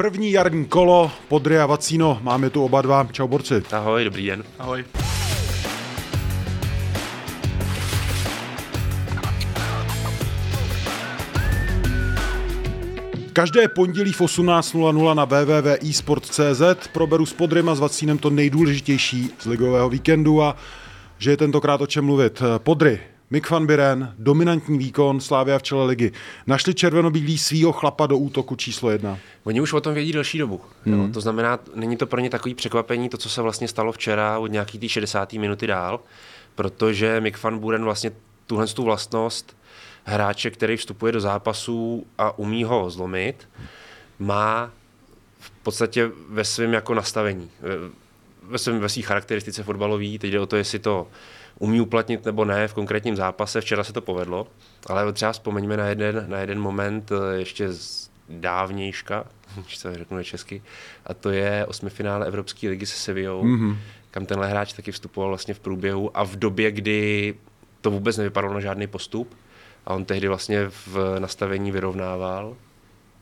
První jarní kolo, Podry a Vacíno, máme tu oba dva. Čau borci. Ahoj, dobrý den. Ahoj. Každé pondělí v 18.00 na www.esport.cz proberu s Podrym a s Vacínem to nejdůležitější z ligového víkendu a že je tentokrát o čem mluvit. Podry, Mick van Biren, dominantní výkon Slávia v čele ligy. Našli červenobílý svýho chlapa do útoku číslo jedna. Oni už o tom vědí delší dobu. Hmm. Jo, to znamená, není to pro ně takový překvapení, to, co se vlastně stalo včera od nějaký té 60. minuty dál, protože Mick van Buren vlastně tuhle tu vlastnost hráče, který vstupuje do zápasu a umí ho zlomit, má v podstatě ve svém jako nastavení, ve, svém, ve svých charakteristice fotbalový. Teď jde o to, jestli to umí uplatnit nebo ne v konkrétním zápase. Včera se to povedlo, ale třeba vzpomeňme na jeden, na jeden moment eh, ještě z dávnějška, když se řeknu česky, a to je osmifinále Evropské ligy se Sevillou, mm-hmm. kam tenhle hráč taky vstupoval vlastně v průběhu a v době, kdy to vůbec nevypadalo na žádný postup, a on tehdy vlastně v nastavení vyrovnával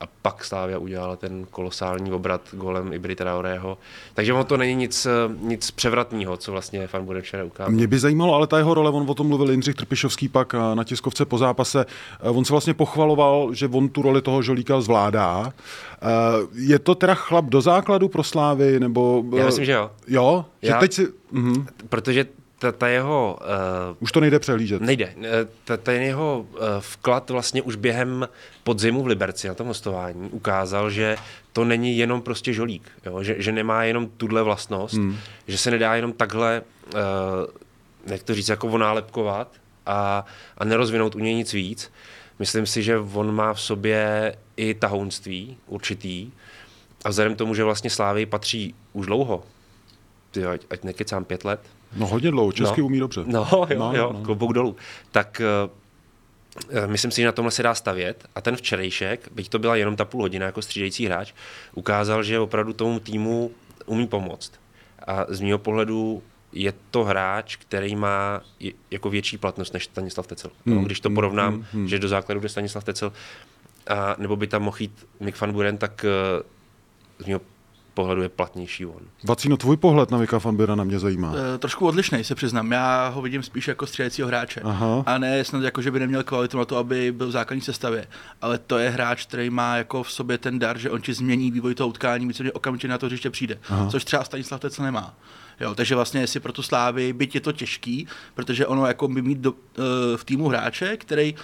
a pak Slávia udělala ten kolosální obrat golem Ibry Traorého. Takže on to není nic, nic převratného, co vlastně fan bude včera ukázat. Mě by zajímalo, ale ta jeho role, on o tom mluvil Jindřich Trpišovský pak eh, na tiskovce po zápase, eh, on se vlastně pochvaloval, že on tu roli toho žolíka zvládá. Eh, je to teda chlap do základu pro Slávy, nebo... Já myslím, že jo. Jo? Že Já, teď si... Uh-huh. Protože ta, ta jeho... Uh, už to nejde přehlížet. Nejde. Ta, ten jeho uh, vklad vlastně už během podzimu v Liberci na tom hostování ukázal, že to není jenom prostě žolík, jo? Že, že nemá jenom tuhle vlastnost, hmm. že se nedá jenom takhle, uh, jak to říct, jako onálepkovat a, a nerozvinout u něj nic víc. Myslím si, že on má v sobě i tahounství určitý a vzhledem k tomu, že vlastně Slávy patří už dlouho, tyjo, ať, ať nekecám pět let, No hodně dlouho, česky no. umí dobře. No jo, no, jo, no. klobouk dolů. Tak uh, myslím si, že na tomhle se dá stavět a ten včerejšek, byť to byla jenom ta půl hodina jako střídající hráč, ukázal, že opravdu tomu týmu umí pomoct. A z mého pohledu je to hráč, který má jako větší platnost než Stanislav Tecel. Hmm. No, když to hmm, porovnám, hmm. Hmm. že do základu jde Stanislav Tecel, a, nebo by tam mohl jít Mick van Buren, tak uh, z mého pohledu je platnější on. Vacíno, tvůj pohled na Vika Fambira mě zajímá. E, trošku odlišný, se přiznám. Já ho vidím spíš jako střídajícího hráče. Aha. A ne snad jako, že by neměl kvalitu na to, aby byl v základní sestavě. Ale to je hráč, který má jako v sobě ten dar, že on ti změní vývoj toho utkání, myslím, že okamžitě na to hřiště přijde. Aha. Což třeba Stanislav Tecel nemá. Jo, takže vlastně jestli pro tu Slávy, byť je to těžký, protože ono jako by mít do, uh, v týmu hráče, který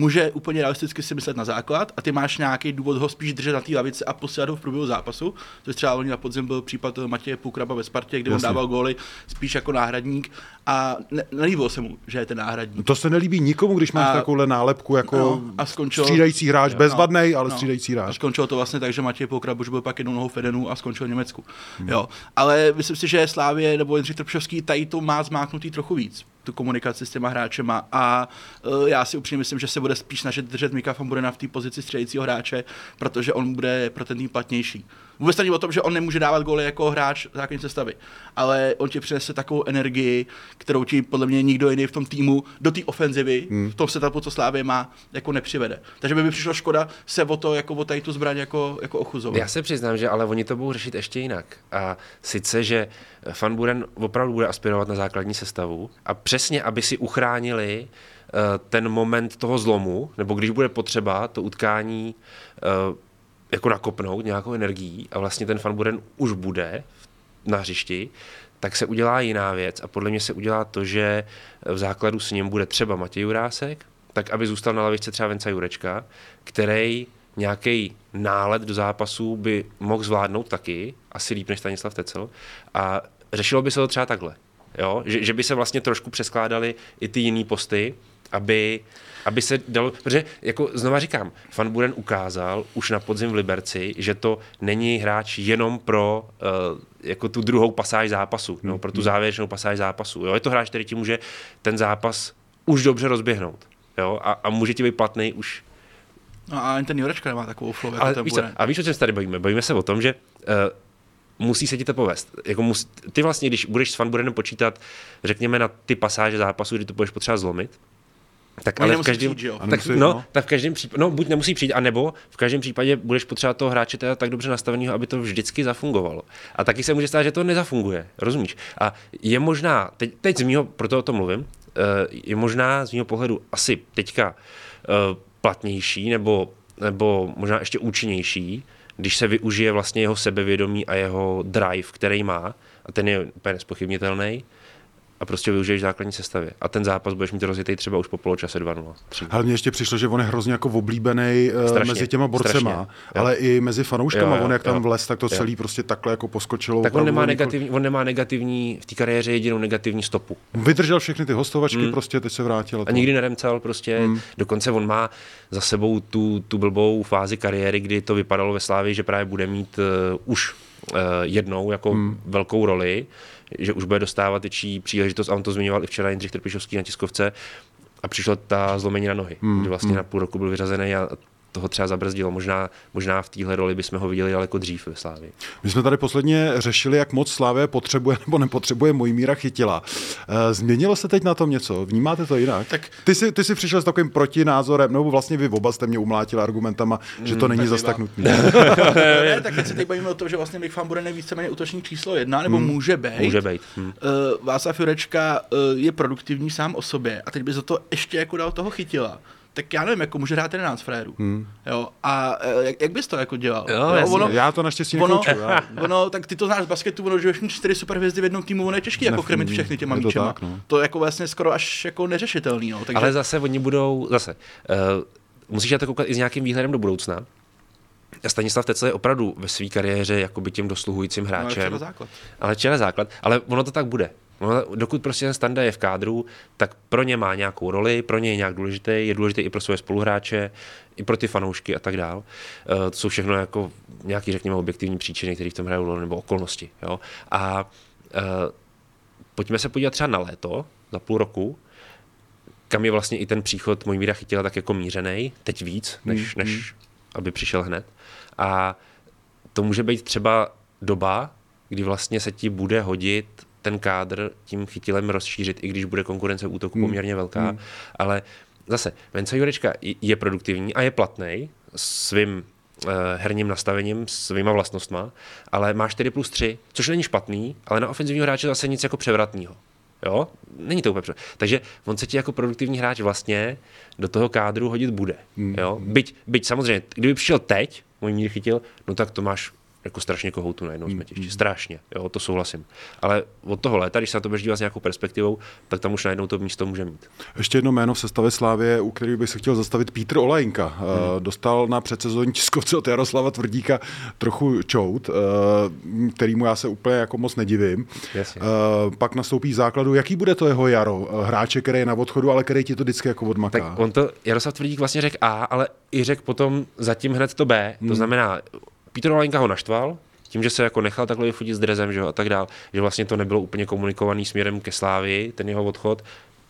může úplně realisticky si myslet na základ a ty máš nějaký důvod ho spíš držet na té lavici a posílat ho v průběhu zápasu. To je třeba loni na podzim byl případ Matěje Pukraba ve Spartě, kde Jasně. on dával góly spíš jako náhradník a ne, nelíbilo se mu, že je ten náhradník. To se nelíbí nikomu, když máš a, takovouhle nálepku jako no, a skončil, střídající hráč, bezvadný, no, ale no, střídající hráč. A skončilo to vlastně tak, že Matěj Pukrab už byl pak jednou nohou Fedenu a skončil v Německu. Hmm. Jo. Ale myslím si, že Slávě nebo Jindřich Trpšovský tady to má zmáknutý trochu víc tu komunikaci s těma hráčema a uh, já si upřímně myslím, že se bude spíš snažit držet Mika Famburena v té pozici středícího hráče, protože on bude pro ten tým platnější. Vůbec není o tom, že on nemůže dávat góly jako hráč základní sestavy, ale on ti přinese takovou energii, kterou ti podle mě nikdo jiný v tom týmu do té ofenzivy, hmm. v tom setupu, co Slávě má, jako nepřivede. Takže by mi přišlo škoda se o to, jako o tady tu zbraň jako, jako ochuzovat. Já se přiznám, že ale oni to budou řešit ještě jinak. A sice, že Fan Buren opravdu bude aspirovat na základní sestavu a přesně, aby si uchránili uh, ten moment toho zlomu, nebo když bude potřeba to utkání uh, jako nakopnout nějakou energií a vlastně ten fanburen už bude na hřišti, tak se udělá jiná věc a podle mě se udělá to, že v základu s ním bude třeba Matěj Jurásek, tak aby zůstal na lavičce třeba Venca Jurečka, který nějaký nálet do zápasu by mohl zvládnout taky, asi líp než Stanislav Tecel. A řešilo by se to třeba takhle. Jo? Že, že by se vlastně trošku přeskládali i ty jiné posty aby aby se dalo, protože jako znova říkám, Van Buren ukázal už na podzim v Liberci, že to není hráč jenom pro uh, jako tu druhou pasáž zápasu, no, pro tu závěrečnou pasáž zápasu. Jo? Je to hráč, který ti může ten zápas už dobře rozběhnout. Jo? A, a může ti být platný už No a ani ten Jurečka nemá takovou flow, jako ale ten víš co, a víš, o čem se tady bavíme? Bavíme se o tom, že uh, musí se ti to povést. Jako mus, ty vlastně, když budeš s fanburenem počítat, řekněme na ty pasáže zápasu, kdy to budeš potřeba zlomit, tak ale v nemusí každém, přijít, že jo? Ano, tak, musí, no, no. tak v každém případě, no buď nemusí přijít, anebo v každém případě budeš potřebovat toho hráče teda tak dobře nastaveného, aby to vždycky zafungovalo. A taky se může stát, že to nezafunguje, rozumíš? A je možná, teď, teď z mýho, proto o tom mluvím, eh, je možná z mého pohledu asi teďka eh, platnější nebo, nebo možná ještě účinnější, když se využije vlastně jeho sebevědomí a jeho drive, který má, a ten je úplně nespochybnitelný, a prostě využiješ základní sestavě. A ten zápas budeš mít rozjetý třeba už po poločase 2-0. 3 Ale mně ještě přišlo, že on je hrozně jako oblíbený uh, Strašně, mezi těma borcema, strašně, ale i mezi fanouškama. Jo, jo, on jak tam jo. vlez, tak to Jo. celý prostě takhle jako poskočilo. Tak on nemá, negativní, on nemá negativní, v té kariéře jedinou negativní stopu. Vydržel všechny ty hostovačky, prostě teď se vrátil. A nikdy neremcal prostě, hmm. dokonce on má za sebou tu, tu blbou fázi kariéry, kdy to vypadalo ve Slávii, že právě bude mít uh, už uh, jednou jako hmm. velkou roli, že už bude dostávat větší příležitost, a on to zmiňoval i včera Jindřich Trpišovský na tiskovce, a přišla ta zlomení na nohy, hmm. že vlastně na půl roku byl vyřazený a toho třeba zabrzdilo. Možná, možná v téhle roli bychom ho viděli daleko dřív ve Slávii. My jsme tady posledně řešili, jak moc Slávě potřebuje nebo nepotřebuje Mojmíra Chytila. Eh, Změnilo se teď na tom něco? Vnímáte to jinak? Tak- ty, jsi, ty jsi přišel s takovým protinázorem, nebo vlastně vy oba jste mě umlátili argumentama, že to není zas tak nutný. ne, tak teď se teď bavíme o tom, že vlastně Mick Van Buren je víceméně útočník číslo jedna, nebo může být. Může být. Hm. Uh, Václav Jurečka uh, je produktivní sám o sobě a teď by za to ještě jako dal toho chytila. Tak já nevím, jako může hrát 11 frérů. Hmm. Jo, a uh, jak, jak bys to jako dělal? Jo, jasně. ono, Já to naštěstí ono, nekouču. Já. ono, tak ty to znáš z basketu, ono, že už mít čtyři superhvězdy v jednom týmu, ono je těžký jako krmit všechny těma je to míčema. tak, no. To je jako vlastně skoro až jako neřešitelný. No. Takže, Ale zase oni budou, zase, uh, musíš na to koukat i s nějakým výhledem do budoucna. A Stanislav Tecel je opravdu ve své kariéře jakoby tím dosluhujícím no, je hráčem. třeba základ. ale čele základ. Ale ono to tak bude. Ono, dokud prostě ten Standa je v kádru, tak pro ně má nějakou roli, pro ně je nějak důležitý, je důležitý i pro své spoluhráče, i pro ty fanoušky a tak dál. Uh, to jsou všechno jako nějaký, řekněme, objektivní příčiny, které v tom hrajou nebo okolnosti. Jo? A uh, pojďme se podívat třeba na léto, za půl roku, kam je vlastně i ten příchod Mojmíra chytila tak jako mířený, teď víc, než, Hmm, než aby přišel hned. A to může být třeba doba, kdy vlastně se ti bude hodit ten kádr tím chytilem rozšířit, i když bude konkurence v útoku poměrně velká. Ale zase, Vence Jurečka je produktivní a je platný svým eh, herním nastavením, svýma vlastnostma, ale má 4 plus 3, což není špatný, ale na ofenzivního hráče zase nic jako převratného. Jo? Není to úplně převratný. Takže on se ti jako produktivní hráč vlastně do toho kádru hodit bude. Jo? Byť, byť samozřejmě, kdyby přišel teď, můj mír chytil, no tak to máš jako strašně kohoutu na jednom smetišti. Strašně, jo, to souhlasím. Ale od toho léta, když se na to budeš dívat s nějakou perspektivou, tak tam už najednou to místo může mít. Ještě jedno jméno v sestavě Slávě, u kterého bych se chtěl zastavit, Pítr Olajinka. Hmm. Dostal na předsezónní tiskovce od Jaroslava Tvrdíka trochu čout, eh, kterýmu já se úplně jako moc nedivím. Jasně. Eh, Pak nastoupí v základu, jaký bude to jeho jaro? Eh, Hráče, který je na odchodu, ale který ti to vždycky jako odmaká. Tak on to, Jaroslav Tvrdík vlastně řekl A, ale i řekl potom zatím hned to B. To znamená, Petr Olenka ho naštval, tím, že se jako nechal takhle vyfotit s drezem že jo, a tak dál, že vlastně to nebylo úplně komunikovaný směrem ke Slávii, ten jeho odchod.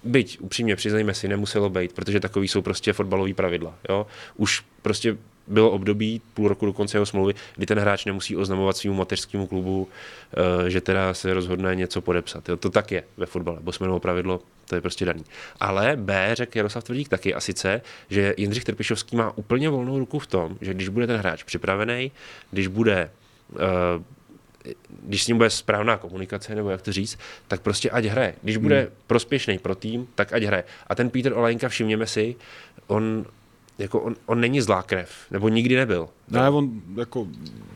Byť, upřímně přiznejme si, nemuselo být, protože takový jsou prostě fotbalové pravidla. Jo? Už prostě bylo období, půl roku do konce jeho smlouvy, kdy ten hráč nemusí oznamovat svým mateřskému klubu, eh, že teda se rozhodne něco podepsat. Jo? To tak je ve fotbale. Bosmanovo pravidlo, to je prostě daný. Ale B řekl Jaroslav Tvrdík taky, a sice, že Jindřich Trpišovský má úplně volnou ruku v tom, že když bude ten hráč připravený, když bude eh, když s ním bude správná komunikace, nebo jak to říct, tak prostě ať hraje. Když bude hmm. prospěšný pro tým, tak ať hraje. A ten Peter Olajnka, všimněme si, on, jako on, on není zlá krev, nebo nikdy nebyl. Ne, on jako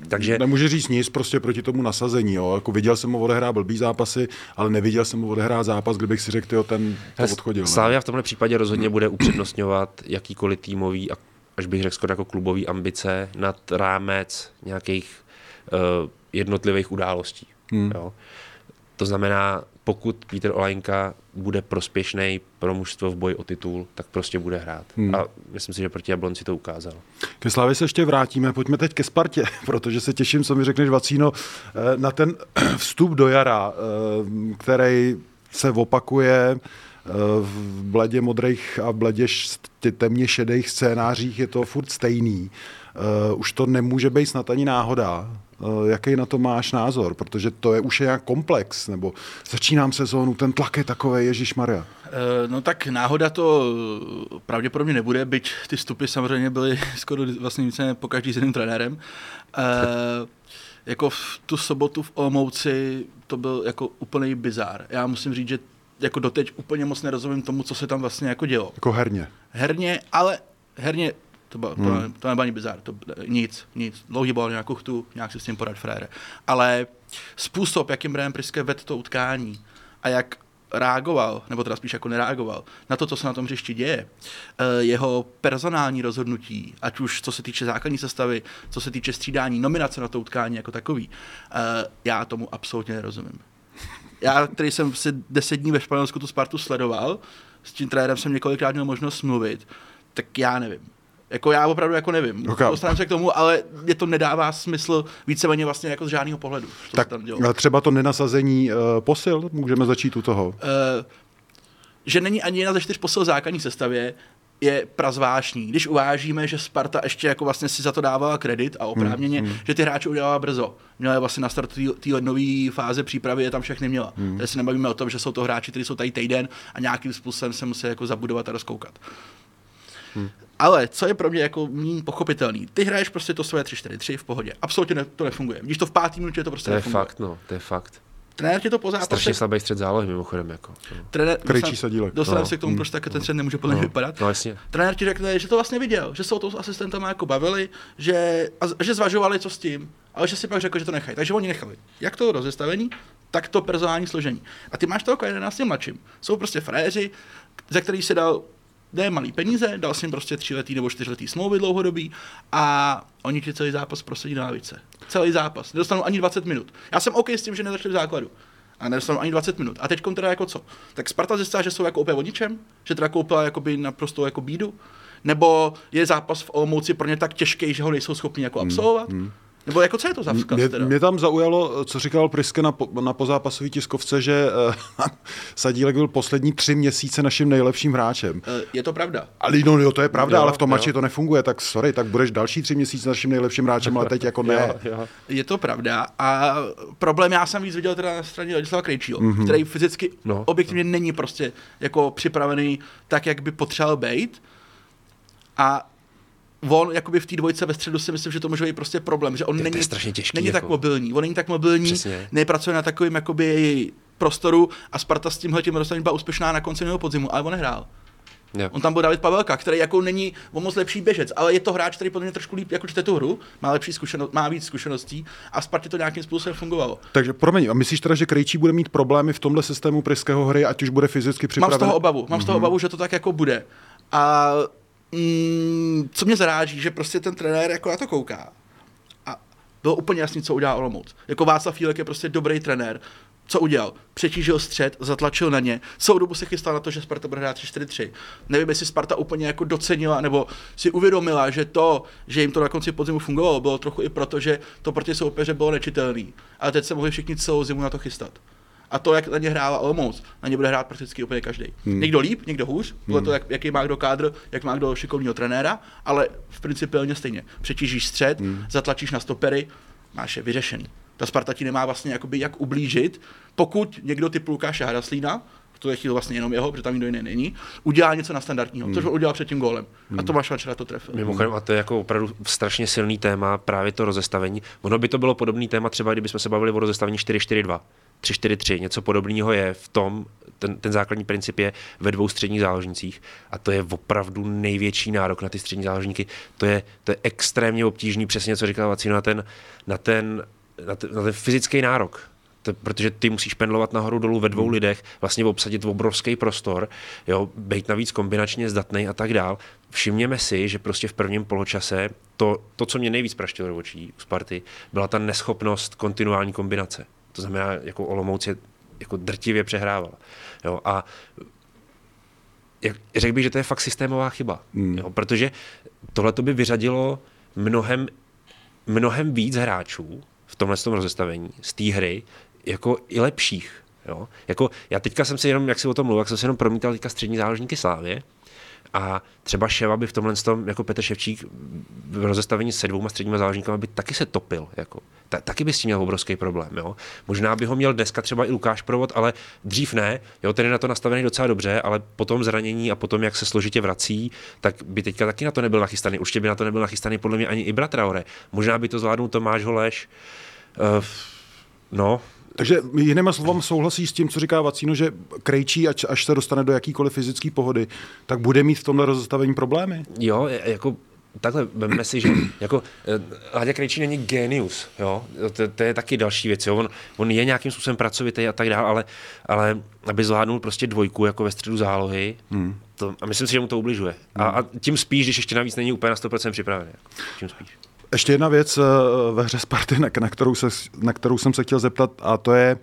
Takže- nemůže říct nic prostě proti tomu nasazení. Jo. Jako viděl jsem mu odehrát blbý zápasy, ale neviděl jsem mu odehrát zápas, kdybych si řekl, jo, ten to odchodil. Slávia v tomhle případě rozhodně bude upřednostňovat jakýkoliv týmový a až bych řekl skoro jako klubový ambice nad rámec nějakých uh, jednotlivých událostí. Hmm. Jo? To znamená, pokud Peter Olajnka bude prospěšný pro mužstvo v boji o titul, tak prostě bude hrát. Hmm. A myslím si, že proti Jablonci to ukázal. Ke Slávě se ještě vrátíme, pojďme teď ke Spartě, protože se těším, co mi řekneš, Vacíno, eh, na ten vstup do jara, eh, který se opakuje eh, v bledě modrých a bledě temně šedých scénářích, je to furt stejný. Už to nemůže být snad ani náhoda. Eh, jaký na to máš názor? Protože to je už nějak komplex, nebo začínám sezónu, ten tlak je takový, Ježíš Maria. Eh, no tak náhoda to pravděpodobně nebude, byť ty stupy samozřejmě byly skoro vlastně více po každý s jiným trenérem. E, jako v tu sobotu v Olomouci to byl jako úplný bizár. Já musím říct, že jako doteď úplně moc nerozumím tomu, co se tam vlastně jako dělo. Jako herně. Herně, ale herně to, bylo, hmm. to, to nebylo ani bizar, to, nic, nic. Dlouhý bol, nějakou chtu, nějak si s tím podat frére. Ale způsob, jakým Brian Priske vedl to utkání a jak reagoval, nebo teda spíš jako nereagoval, na to, co se na tom hřišti děje, eh, jeho personální rozhodnutí, ať už co se týče základní sestavy, co se týče střídání, nominace na to utkání jako takový, eh, já tomu absolutně nerozumím. Já, který jsem si deset dní ve Španělsku tu Spartu sledoval, s tím trenérem jsem několikrát měl možnost mluvit, tak já nevím. Jako já opravdu jako nevím. Okay. Dostaneme se k tomu, ale mě to nedává smysl víceméně vlastně jako z žádného pohledu. Tak třeba to nenasazení uh, posil, můžeme začít u toho. Uh, že není ani jedna ze čtyř posil základní sestavě, je prazvášní. Když uvážíme, že Sparta ještě jako vlastně si za to dávala kredit a oprávněně, hmm, hmm. že ty hráči udělala brzo. Měla vlastně na start té nové fáze přípravy je tam všechny měla. Hmm. Tady se nebavíme o tom, že jsou to hráči, kteří jsou tady týden a nějakým způsobem se musí jako zabudovat a rozkoukat. Hmm. Ale co je pro mě jako méně pochopitelný, ty hraješ prostě to své 3-4-3 v pohodě. Absolutně ne, to nefunguje. Když to v pátý minutě to prostě to je nefunguje. fakt, no, to je fakt. Trenér tě to po zápase... Strašně slabý střed zálohy mimochodem. Jako. Trenér, Krejčí sadílek. Dostaneme no. se k tomu, proč tak ten střed nemůže plně no. vypadat. No, jasně. Trenér ti řekne, že to vlastně viděl, že se o to s asistentama jako bavili, že, a, že zvažovali, co s tím, ale že si pak řekl, že to nechají. Takže oni nechali. Jak to rozestavení, tak to personální složení. A ty máš toho 11 mladším. Jsou prostě fréři, ze kterých se dal ne malý peníze, dal jsem prostě tříletý nebo čtyřletý smlouvy dlouhodobý a oni ti celý zápas prosadí na lavice. Celý zápas. Nedostanou ani 20 minut. Já jsem OK s tím, že nezačali v základu. A nedostanou ani 20 minut. A teď teda jako co? Tak Sparta zjistila, že jsou jako úplně o ničem? Že teda koupila jakoby naprosto jako bídu? Nebo je zápas v Olomouci pro ně tak těžký, že ho nejsou schopni jako hmm, absolvovat? Hmm, hmm. Nebo jako co je to za vzkaz? Mě, mě tam zaujalo, co říkal Priske na, po, na pozápasové tiskovce, že uh, Sadílek byl poslední tři měsíce naším nejlepším hráčem. Uh, je to pravda. Ale no, jo, to je pravda, jo, ale v tom mači to nefunguje, tak sorry, tak budeš další tři měsíce naším nejlepším hráčem, ale teď jako ne. Jo, jo. Je to pravda a problém já jsem víc viděl teda na straně Ladislava Krejčího, mm-hmm. který fyzicky no. objektivně není prostě jako připravený tak, jak by potřeboval být. A on jakoby v té dvojce ve středu si myslím, že to může být prostě problém, že on to není, strašně těžký, není jako... tak mobilní, on není tak mobilní, Přesně. nepracuje na takovým jakoby prostoru a Sparta s tímhle tím byla úspěšná na konci jeho podzimu, ale on nehrál. Yeah. On tam byl David Pavelka, který jako není o moc lepší běžec, ale je to hráč, který podle mě trošku líp jako čte tu hru, má lepší zkušenost, má víc zkušeností a Spartě to nějakým způsobem fungovalo. Takže promiň, a myslíš teda, že Krejčí bude mít problémy v tomhle systému Priského hry, ať už bude fyzicky připraven? Mám z toho obavu, mám mm-hmm. z toho mhm. obavu, že to tak jako bude. A mm, co mě zaráží, že prostě ten trenér jako na to kouká a bylo úplně jasný, co udělá Olomouc. Jako Václav Fílek je prostě dobrý trenér. Co udělal? Přetížil střed, zatlačil na ně. Celou dobu se chystal na to, že Sparta bude hrát 3-4-3. Nevím, jestli Sparta úplně jako docenila nebo si uvědomila, že to, že jim to na konci podzimu fungovalo, bylo trochu i proto, že to proti soupeře bylo nečitelný. Ale teď se mohli všichni celou zimu na to chystat. A to, jak na ně hrála Olomouc, na ně bude hrát prakticky úplně každý. Hmm. Někdo líp, někdo hůř, podle hmm. toho, jak, jaký má kdo kádr, jak má kdo šikovního trenéra, ale v principiálně stejně. Přetížíš střed, hmm. zatlačíš na stopery, máš je vyřešený. Ta Sparta ti nemá vlastně jakoby jak ublížit, pokud někdo typu Lukáše Haraslína, to je chvíli vlastně jenom jeho, protože tam nikdo jiný není, udělá něco na standardního, hmm. což udělal před tím gólem. Hmm. A to máš včera to trefil. Mimochodem, a to je jako opravdu strašně silný téma, právě to rozestavení. Ono by to bylo podobný téma, třeba kdybychom se bavili o rozestavení 4-4-2. 3-4-3, něco podobného je v tom, ten, ten základní princip je ve dvou středních záložnících a to je opravdu největší nárok na ty střední záložníky. To je, to je extrémně obtížný, přesně co říkal Vacino, na ten, na ten, na ten, na ten fyzický nárok. To, protože ty musíš pendlovat nahoru dolů ve dvou hmm. lidech, vlastně obsadit obrovský prostor, jo, být navíc kombinačně zdatný a tak dál. Všimněme si, že prostě v prvním poločase to, to co mě nejvíc praštilo do očí u Sparty, byla ta neschopnost kontinuální kombinace. To znamená, jako Olomouc je jako drtivě přehrávala. Jo, a jak, řekl bych, že to je fakt systémová chyba, hmm. jo, protože tohle by vyřadilo mnohem, mnohem víc hráčů v tomhle tom rozestavení z té hry, jako i lepších. Jo? Jako, já teďka jsem si jenom, jak si o tom mluvil, jak jsem si jenom promítal teďka střední záložníky Slávě a třeba Ševa by v tomhle tom, jako Petr Ševčík v rozestavení se dvouma středníma záložníkama by taky se topil. Jako. Ta, taky by s tím měl obrovský problém. Jo? Možná by ho měl dneska třeba i Lukáš Provod, ale dřív ne. Jo? Ten je na to nastavený docela dobře, ale potom zranění a potom, jak se složitě vrací, tak by teďka taky na to nebyl nachystaný. Určitě by na to nebyl nachystaný podle mě ani i Traore. Možná by to zvládnul Tomáš Holeš. Uh, no, takže jinými slovy souhlasí s tím, co říká Vacíno, že Krejčí, až, až se dostane do jakýkoliv fyzické pohody, tak bude mít v tomhle rozestavení problémy? Jo, jako takhle, vemme si, že jako Láďa Krejčí není genius, jo, to, to, je taky další věc, jo, on, on je nějakým způsobem pracovitý a tak dále, ale, ale aby zvládnul prostě dvojku jako ve středu zálohy, hmm. to, a myslím si, že mu to ubližuje. Hmm. A, a tím spíš, když ještě navíc není úplně na 100% připravený, jako, tím spíš. Ještě jedna věc eh, ve hře Sparty, na, kterou se, na kterou jsem se chtěl zeptat, a to je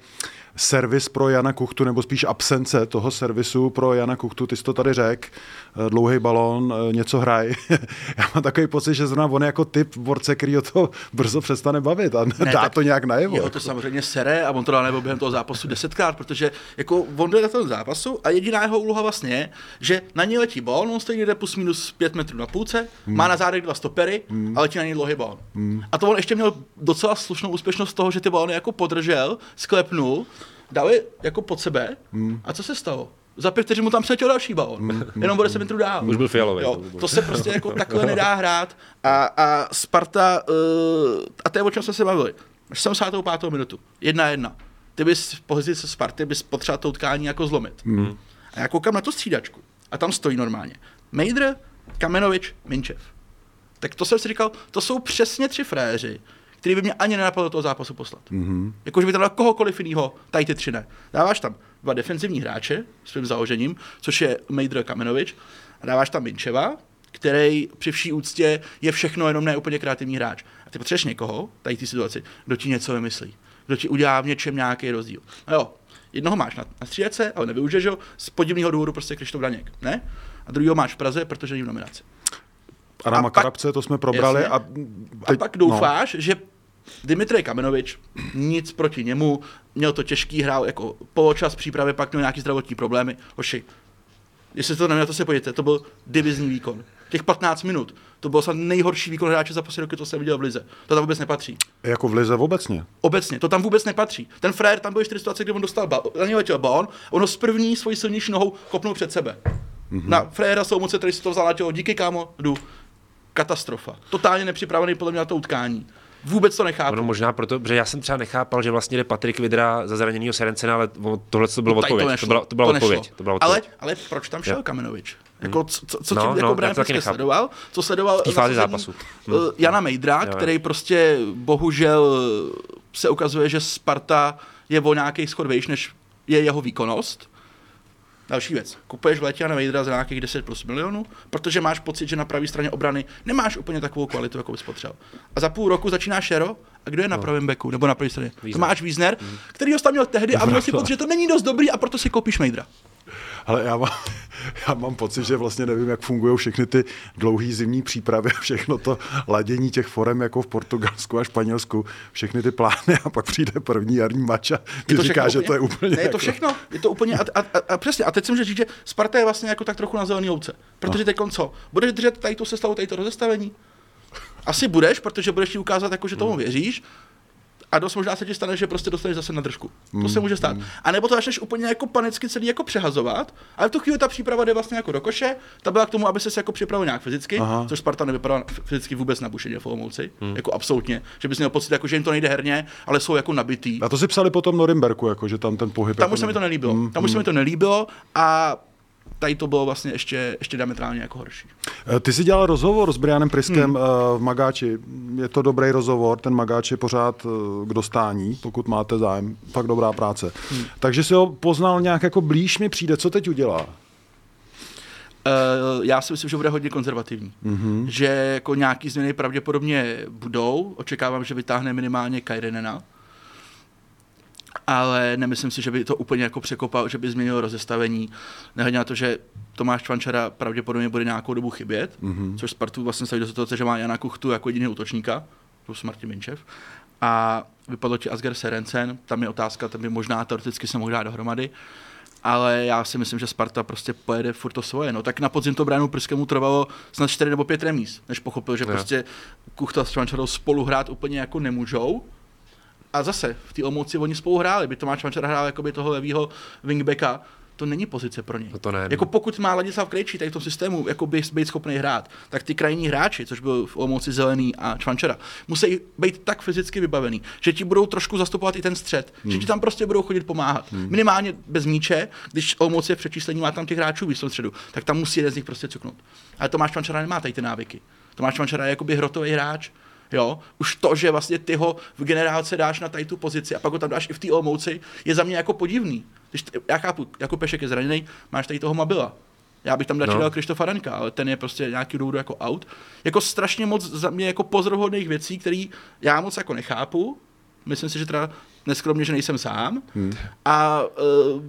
servis pro Jana Kuchtu, nebo spíš absence toho servisu pro Jana Kuchtu. Ty jsi to tady řekl, dlouhý balón, eh, něco hraj. Já mám takový pocit, že zrovna on je jako typ borce, který o to brzo přestane bavit a ne, dá to nějak najevo. Jo, to samozřejmě sere a on to dá nebo během toho zápasu desetkrát, protože jako on jde na tom zápasu a jediná jeho úloha vlastně je, že na něj letí balón, on stojí někde plus minus pět metrů na půlce, hmm. má na zádech dva stopery hmm. a letí na něj dlouhý balón. Hmm. A to on ještě měl docela slušnou úspěšnost toho, že ty balony jako podržel, sklepnul dali jako pod sebe hmm. a co se stalo? Za pět vteřin mu tam přiletěl další balon. Mm, mm, Jenom bude se metrů dál. Už byl fialový. Jo, to se prostě jako takhle nedá hrát. A, a Sparta, uh, a to je o čem jsme se bavili. 75. minutu. Jedna jedna. Ty bys v pozici Sparty bys potřeboval to utkání jako zlomit. Mm. A já koukám na tu střídačku. A tam stojí normálně. Mejdr, Kamenovič, Minčev. Tak to jsem si říkal, to jsou přesně tři fréři, který by mě ani nenapadlo do toho zápasu poslat. Mm-hmm. Jakože by tam dal kohokoliv jiného, tady ty tři ne. Dáváš tam dva defenzivní hráče svým založením, což je Mejdr Kamenovič, a dáváš tam Minčeva, který při vší úctě je všechno jenom ne úplně kreativní hráč. A ty potřebuješ někoho, tady ty situaci, kdo ti něco vymyslí, kdo ti udělá v něčem nějaký rozdíl. No jo, jednoho máš na, na střílece, ale nevyužiješ ho, z podivného důvodu prostě Krištof Daněk, ne? A druhého máš v Praze, protože není v nominaci. Adama a Karabce, to jsme probrali. A, teď, a pak doufáš, no. že Dimitrij Kamenovič, nic proti němu, měl to těžký, hrál jako poločas přípravy, pak měl nějaký zdravotní problémy. Hoši, jestli to neměl, to se podívejte, to byl divizní výkon. Těch 15 minut, to byl snad nejhorší výkon hráče za poslední roky, to jsem viděl v Lize. To tam vůbec nepatří. Jako v Lize obecně? Obecně, to tam vůbec nepatří. Ten frajer tam byl čtyři situace, kdy on dostal ba- na něj letěl balon, ono z první svojí silnější nohou kopnul před sebe. Mm-hmm. Na frajera Soumoce, který si to vzal díky kámo, jdu. Katastrofa. Totálně nepřipravený podle mě na to utkání. Vůbec to nechápu. No možná proto, že já jsem třeba nechápal, že vlastně jde Patrik Vidra za zraněného Serencena, ale tohle to bylo no, odpověď. To, to, byla, to, byla to odpověď. To byla odpověď. Ale, ale proč tam šel jo. Kamenovič? Jako, co, co no, tím jako no, Brian prostě sledoval? Co sledoval v fázi zápasu. Hmm. Jana Mejdra, jo, který prostě bohužel se ukazuje, že Sparta je o nějaký schod vejš, než je jeho výkonnost. Další věc. Kupuješ v létě na Vejdra za nějakých 10 plus milionů, protože máš pocit, že na pravé straně obrany nemáš úplně takovou kvalitu, jako bys potřeboval. A za půl roku začíná Šero, a kdo je na no. pravém beku nebo na pravé straně? Tomáš Wiesner, mm. který ho tam měl tehdy a měl si pocit, že to není dost dobrý a proto si koupíš Mejdra. Ale já mám, já mám pocit, že vlastně nevím, jak fungují všechny ty dlouhé zimní přípravy a všechno to ladění těch forem jako v Portugalsku a Španělsku, všechny ty plány a pak přijde první jarní mač a ty říká, že to je úplně... Ne, je to jako... všechno, je to úplně... A, a, a, a přesně, a teď jsem říct, že Sparta je vlastně jako tak trochu na zelený ouce. Protože no. teď co? Budeš držet tady tu sestavu, tady to rozestavení? Asi budeš, protože budeš ti ukázat, jako, že tomu hmm. věříš, a dost možná se ti stane, že prostě dostaneš zase na držku. Mm. To se může stát. Mm. A nebo to začneš úplně jako panicky celý jako přehazovat, ale v tu chvíli ta příprava jde vlastně jako do koše, ta byla k tomu, aby se jako připravil nějak fyzicky, Aha. což Sparta nevypadá fyzicky vůbec na bušeně v Olomouci, mm. jako absolutně, že bys měl pocit, jako, že jim to nejde herně, ale jsou jako nabitý. A to si psali potom Norimberku, jako, že tam ten pohyb. Tam jako už se mi to nelíbilo. Mm. Tam už se mi to nelíbilo a tady to bylo vlastně ještě, ještě diametrálně jako horší. Eh, ty jsi dělal rozhovor s Brianem Priskem hmm. Eh, v Magáči. Je to dobrý rozhovor, ten Magáč je pořád eh, k dostání, pokud máte zájem. Fakt dobrá práce. Hmm. Takže si ho poznal nějak jako blíž mi přijde. Co teď udělá? Uh, já si myslím, že bude hodně konzervativní. Mm-hmm. Že jako nějaký změny pravděpodobně budou. Očekávám, že vytáhne minimálně Kajrenena. Ale nemyslím si, že by to úplně jako překopal, že by změnil rozestavení. Nehledě na to, že Tomáš Čvančara pravděpodobně bude nějakou dobu chybět, mm-hmm. což Spartu vlastně staví do situace, že má Jana Kuchtu jako jediný útočníka, plus Martin Minčev. A vypadlo ti Asger Serencen, tam je otázka, tam by možná teoreticky se mohl dát dohromady ale já si myslím, že Sparta prostě pojede furt to svoje. No tak na podzim to Brianu Prskému trvalo snad 4 nebo 5 remíz, než pochopil, že no. prostě Kuchta s Čvančarou spolu hrát úplně jako nemůžou. A zase, v té Olomouci oni spolu hráli, by Tomáš Čvančara hrál jako by toho levýho wingbacka, to není pozice pro něj. No to ne, jako pokud má Ladislav Krejčí tady v tom systému jako by být schopný hrát, tak ty krajní hráči, což byl v Olomouci Zelený a Čvančera, musí být tak fyzicky vybavený, že ti budou trošku zastupovat i ten střed, hmm. že ti tam prostě budou chodit pomáhat. Hmm. Minimálně bez míče, když Olomouci je v přečíslení, má tam těch hráčů víc v středu, tak tam musí jeden z nich prostě cuknout. Ale Tomáš Čvančera nemá tady ty návyky. Tomáš Čvančera je jakoby hrotový hráč, Jo? Už to, že vlastně ty ho v generálce dáš na tady tu pozici a pak ho tam dáš i v té Olomouci, je za mě jako podivný. Když, já chápu, jako Pešek je zraněný, máš tady toho Mabila. Já bych tam radši no. dal Krištofa Ranka, ale ten je prostě nějaký důvod jako out. Jako strašně moc za mě jako pozoruhodných věcí, které já moc jako nechápu. Myslím si, že teda neskromně, že nejsem sám. Hmm. A uh,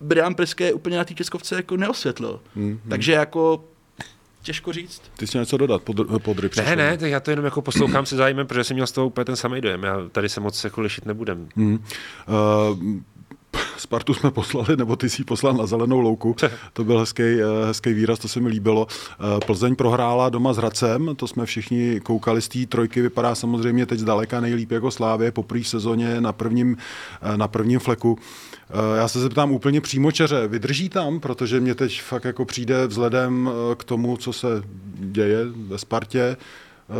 Brian Priske úplně na té českovce jako neosvětlil. Hmm. Takže jako těžko říct. Ty jsi něco dodat, pod, podry Ne, ne, tak já to jenom jako poslouchám se zájmem, protože jsem měl z toho úplně ten samý dojem. Já tady se moc jako lišit nebudem. Hmm. Uh, Spartu jsme poslali, nebo ty jsi poslal na zelenou louku. To byl hezký, eh, hezký výraz, to se mi líbilo. Eh, Plzeň prohrála doma s Hradcem, to jsme všichni koukali z té trojky, vypadá samozřejmě teď zdaleka nejlíp jako Slávě po první sezóně na prvním, eh, na prvním fleku. Já se zeptám úplně přímočeře, vydrží tam, protože mě teď fakt jako přijde vzhledem k tomu, co se děje ve Spartě,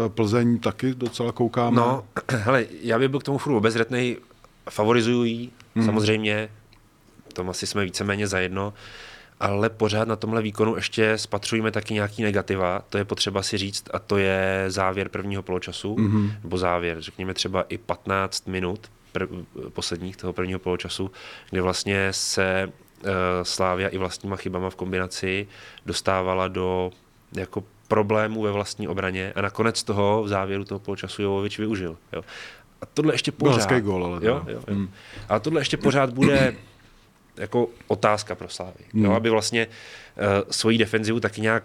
Plzeň taky docela koukáme. No, hele, já bych byl k tomu furt obezřetnej, favorizují hmm. samozřejmě, tom asi jsme víceméně zajedno, ale pořád na tomhle výkonu ještě spatřujeme taky nějaký negativa, to je potřeba si říct, a to je závěr prvního poločasu, mm-hmm. nebo závěr, řekněme třeba i 15 minut prv, posledních toho prvního poločasu, kde vlastně se uh, Slávia i vlastníma chybama v kombinaci dostávala do jako problémů ve vlastní obraně a nakonec toho v závěru toho poločasu Jovovič využil. Jo. A tohle ještě pořád... Byl gól, ale jo, jo, jo. Hmm. A tohle ještě pořád bude jako otázka pro Slávy. Hmm. Jo, aby vlastně uh, svoji defenzivu taky nějak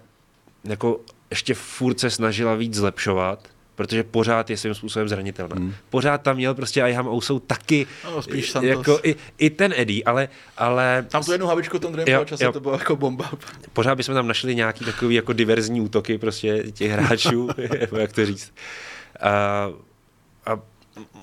jako ještě furt se snažila víc zlepšovat, protože pořád je svým způsobem zranitelná. Hmm. Pořád tam měl prostě Ayham Ousou taky, no, spíš jako i, i, ten Eddie, ale, ale... Tam tu jednu havičku v tom druhém čase, to bylo jako bomba. Pořád bychom tam našli nějaký takový jako diverzní útoky prostě těch hráčů, jak to říct. A, a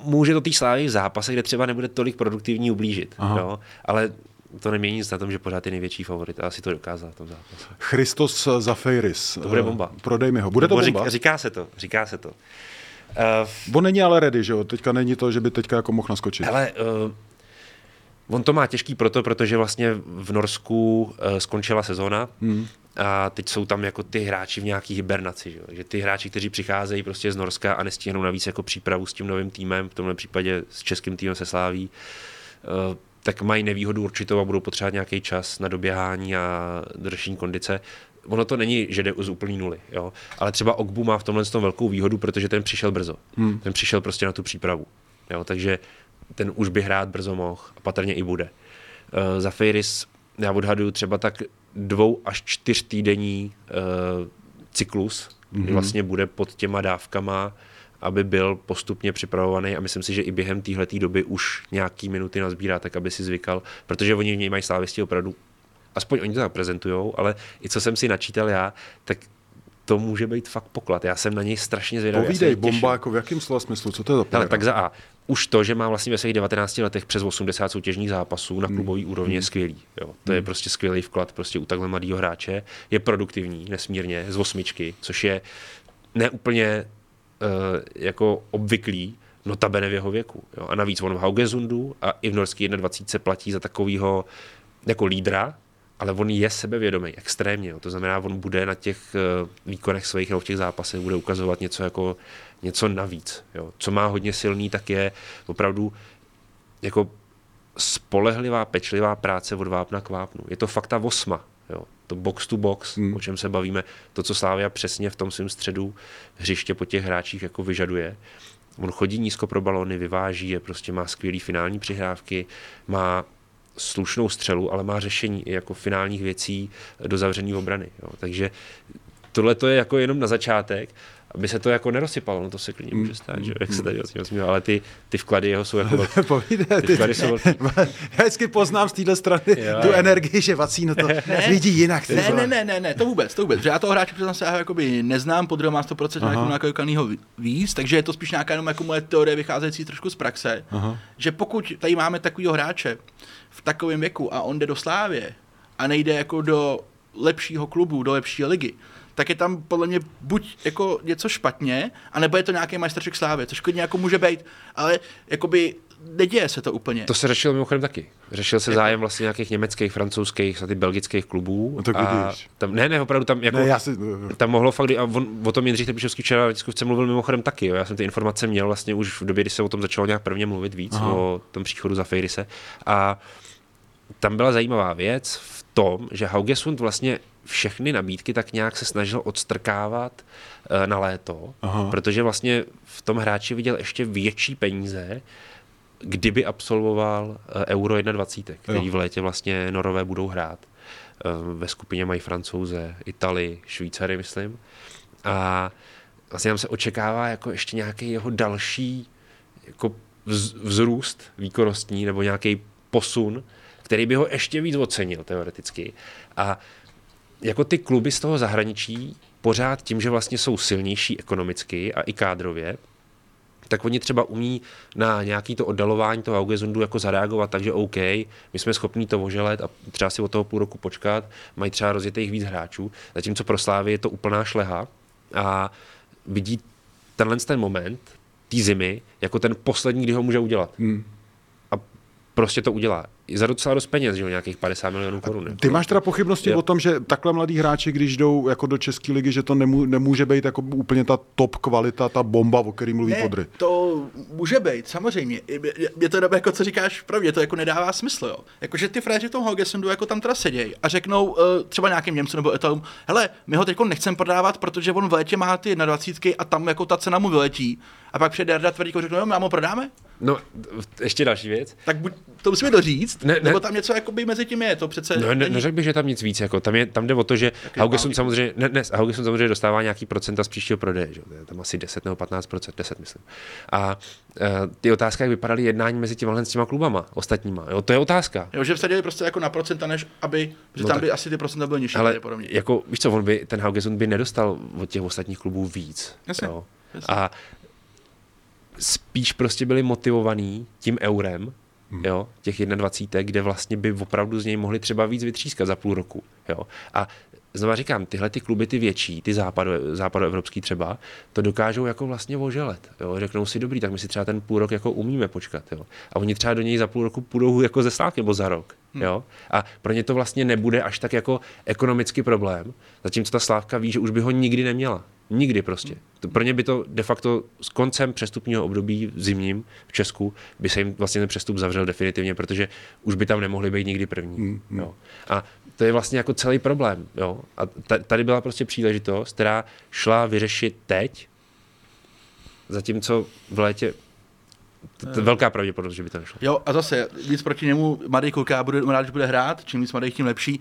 může to té slávy v zápase, kde třeba nebude tolik produktivní ublížit. Jo? Ale to nemění nic na tom, že pořád je největší favorit a asi to dokázal v tom zápase. Christos Zafeiris. To bude bomba. Prodej mi ho. Bude to bomba? Říká, říká se to, říká se to. Uh, on není ale ready, že jo? Teďka není to, že by teďka jako mohl naskočit. Ale uh, on to má těžký proto, protože vlastně v Norsku uh, skončila sezóna hmm. a teď jsou tam jako ty hráči v nějaký hibernaci, že, jo? že ty hráči, kteří přicházejí prostě z Norska a nestihnou navíc jako přípravu s tím novým týmem, v tomhle případě s českým týmem se sláví, uh, tak mají nevýhodu určitou a budou potřebovat nějaký čas na doběhání a držení kondice. Ono to není, že jde z úplný nuly, jo? ale třeba Ogbu má v tomhle tom velkou výhodu, protože ten přišel brzo. Hmm. Ten přišel prostě na tu přípravu. Jo? Takže ten už by hrát brzo mohl a patrně i bude. Uh, za Feiris já odhaduju třeba tak dvou až čtyř týdenní uh, cyklus, mm-hmm. kdy vlastně bude pod těma dávkama aby byl postupně připravovaný a myslím si, že i během téhle doby už nějaký minuty nazbírá, tak aby si zvykal, protože oni v něj mají slávisti opravdu, aspoň oni to tak prezentují, ale i co jsem si načítal já, tak to může být fakt poklad. Já jsem na něj strašně zvědavý. Povídej, bomba jako v jakém slova smyslu? Co to je za Ale tak za A. Už to, že má vlastně ve svých 19 letech přes 80 soutěžních zápasů na klubový hmm. úrovni je hmm. skvělý. Jo. To je hmm. prostě skvělý vklad prostě u takhle mladého hráče. Je produktivní nesmírně z osmičky, což je neúplně jako obvyklý, notabene v jeho věku. Jo. A navíc on v Haugesundu a i v norský 21 platí za takového jako lídra, ale on je sebevědomý, extrémně. Jo. To znamená, on bude na těch uh, výkonech svých nebo v těch zápasech bude ukazovat něco jako něco navíc. Jo. Co má hodně silný, tak je opravdu jako spolehlivá, pečlivá práce od vápna k vápnu. Je to fakt ta osma. Jo to box to box, hmm. o čem se bavíme, to, co Slávia přesně v tom svém středu hřiště po těch hráčích jako vyžaduje. On chodí nízko pro balony, vyváží je, prostě má skvělý finální přihrávky, má slušnou střelu, ale má řešení i jako finálních věcí do zavřený obrany. Jo. Takže tohle to je jako jenom na začátek aby se to jako nerosypalo, no to se klidně může stát, že? jak se tady osmívá, ale ty, ty vklady jeho jsou jako velké. Povídej, ty, ty vklady jsou velké. Já vždycky poznám z téhle strany jo, tu jo. energii, že Vacín to ne, vidí jinak. Ne, ne, ne, ne, ne, to vůbec, to vůbec, že já toho hráče přiznám se já jakoby neznám, podruhé má 100% jako nějakého víc, takže je to spíš nějaká jenom jako moje teorie vycházející trošku z praxe, Aha. že pokud tady máme takového hráče v takovém věku a on jde do Slávě a nejde jako do lepšího klubu, do lepší ligy, tak je tam podle mě buď jako něco špatně, anebo je to nějaký majstrček slávy, což klidně jako může být, ale jakoby neděje se to úplně. To se řešilo mimochodem taky. Řešil se jako... zájem vlastně nějakých německých, francouzských a ty belgických klubů. No tak a tam, ne, ne, opravdu tam jako, ne, já si... tam mohlo fakt, a on, o tom Jindřich Trpišovský včera v diskusce mluvil mimochodem taky. Jo. Já jsem ty informace měl vlastně už v době, kdy se o tom začalo nějak prvně mluvit víc, Aha. o tom příchodu za Fejrise. A tam byla zajímavá věc v tom, že Haugesund vlastně všechny nabídky tak nějak se snažil odstrkávat eh, na léto, Aha. protože vlastně v tom hráči viděl ještě větší peníze, kdyby absolvoval eh, Euro 21, který jo. v létě vlastně Norové budou hrát. Eh, ve skupině mají Francouze, Itali, Švýcary, myslím. A vlastně tam se očekává jako ještě nějaký jeho další jako vzrůst výkonnostní nebo nějaký posun, který by ho ještě víc ocenil teoreticky. A jako ty kluby z toho zahraničí pořád tím, že vlastně jsou silnější ekonomicky a i kádrově, tak oni třeba umí na nějaký to oddalování toho Augesundu jako zareagovat, takže OK, my jsme schopni to oželet a třeba si o toho půl roku počkat, mají třeba rozjetých víc hráčů, zatímco pro Slávy je to úplná šleha a vidí tenhle ten moment té zimy jako ten poslední, kdy ho může udělat. Hmm. A prostě to udělá za docela dost peněz, že jo, nějakých 50 milionů korun. Ty jako. máš teda pochybnosti jo. o tom, že takhle mladí hráči, když jdou jako do České ligy, že to nemů, nemůže být jako úplně ta top kvalita, ta bomba, o který mluví ne, Podry. to může být, samozřejmě. Je to jako co říkáš pravdě, to jako nedává smysl, jo. Jakože ty fréři v tom Hogesundu jako tam teda sedějí a řeknou uh, třeba nějakým Němcům nebo Italům, hele, my ho teď nechcem prodávat, protože on v létě má ty 21 a tam jako ta cena mu vyletí. A pak přijde Jarda Tvrdík a řekne, no, my ho prodáme? No, ještě další věc. Tak buď, to musíme doříct, ne, ne, nebo tam něco jakoby mezi tím je, to přece... No, ne, neřekl bych, že tam nic víc, jako tam, je, tam jde o to, že Haugesund samozřejmě, ne, ne, Haugesund samozřejmě dostává nějaký procenta z příštího prodeje, že? tam asi 10 nebo 15% 10 myslím. A uh, ty otázky, jak vypadaly jednání mezi těma s těma klubama, ostatníma, jo, to je otázka. Jo, že vsadili prostě jako na procenta, než aby, že no tam tak, by asi ty procenta byly nižší. Ale jako, víš co, on by, ten Haugesund by nedostal od těch ostatních klubů víc. Jasně. Jo. Jasně. A spíš prostě byli motivovaní tím eurem, hmm. jo, těch 21, kde vlastně by opravdu z něj mohli třeba víc vytřískat za půl roku. Jo. A znova říkám, tyhle ty kluby, ty větší, ty západo, západoevropský třeba, to dokážou jako vlastně oželet. Jo. Řeknou si, dobrý, tak my si třeba ten půl rok jako umíme počkat. Jo. A oni třeba do něj za půl roku půjdou jako ze slávky nebo za rok. Hmm. Jo. A pro ně to vlastně nebude až tak jako ekonomický problém, zatímco ta slávka ví, že už by ho nikdy neměla. Nikdy prostě. To pro ně by to de facto s koncem přestupního období zimním v Česku by se jim vlastně ten přestup zavřel definitivně, protože už by tam nemohli být nikdy první. Mm, mm. Jo. A to je vlastně jako celý problém. Jo. A tady byla prostě příležitost, která šla vyřešit teď, zatímco v létě to je velká pravděpodobnost, že by to nešlo. Jo, a zase víc proti němu mladý kluka bude rád, že bude hrát, čím víc mladých, tím lepší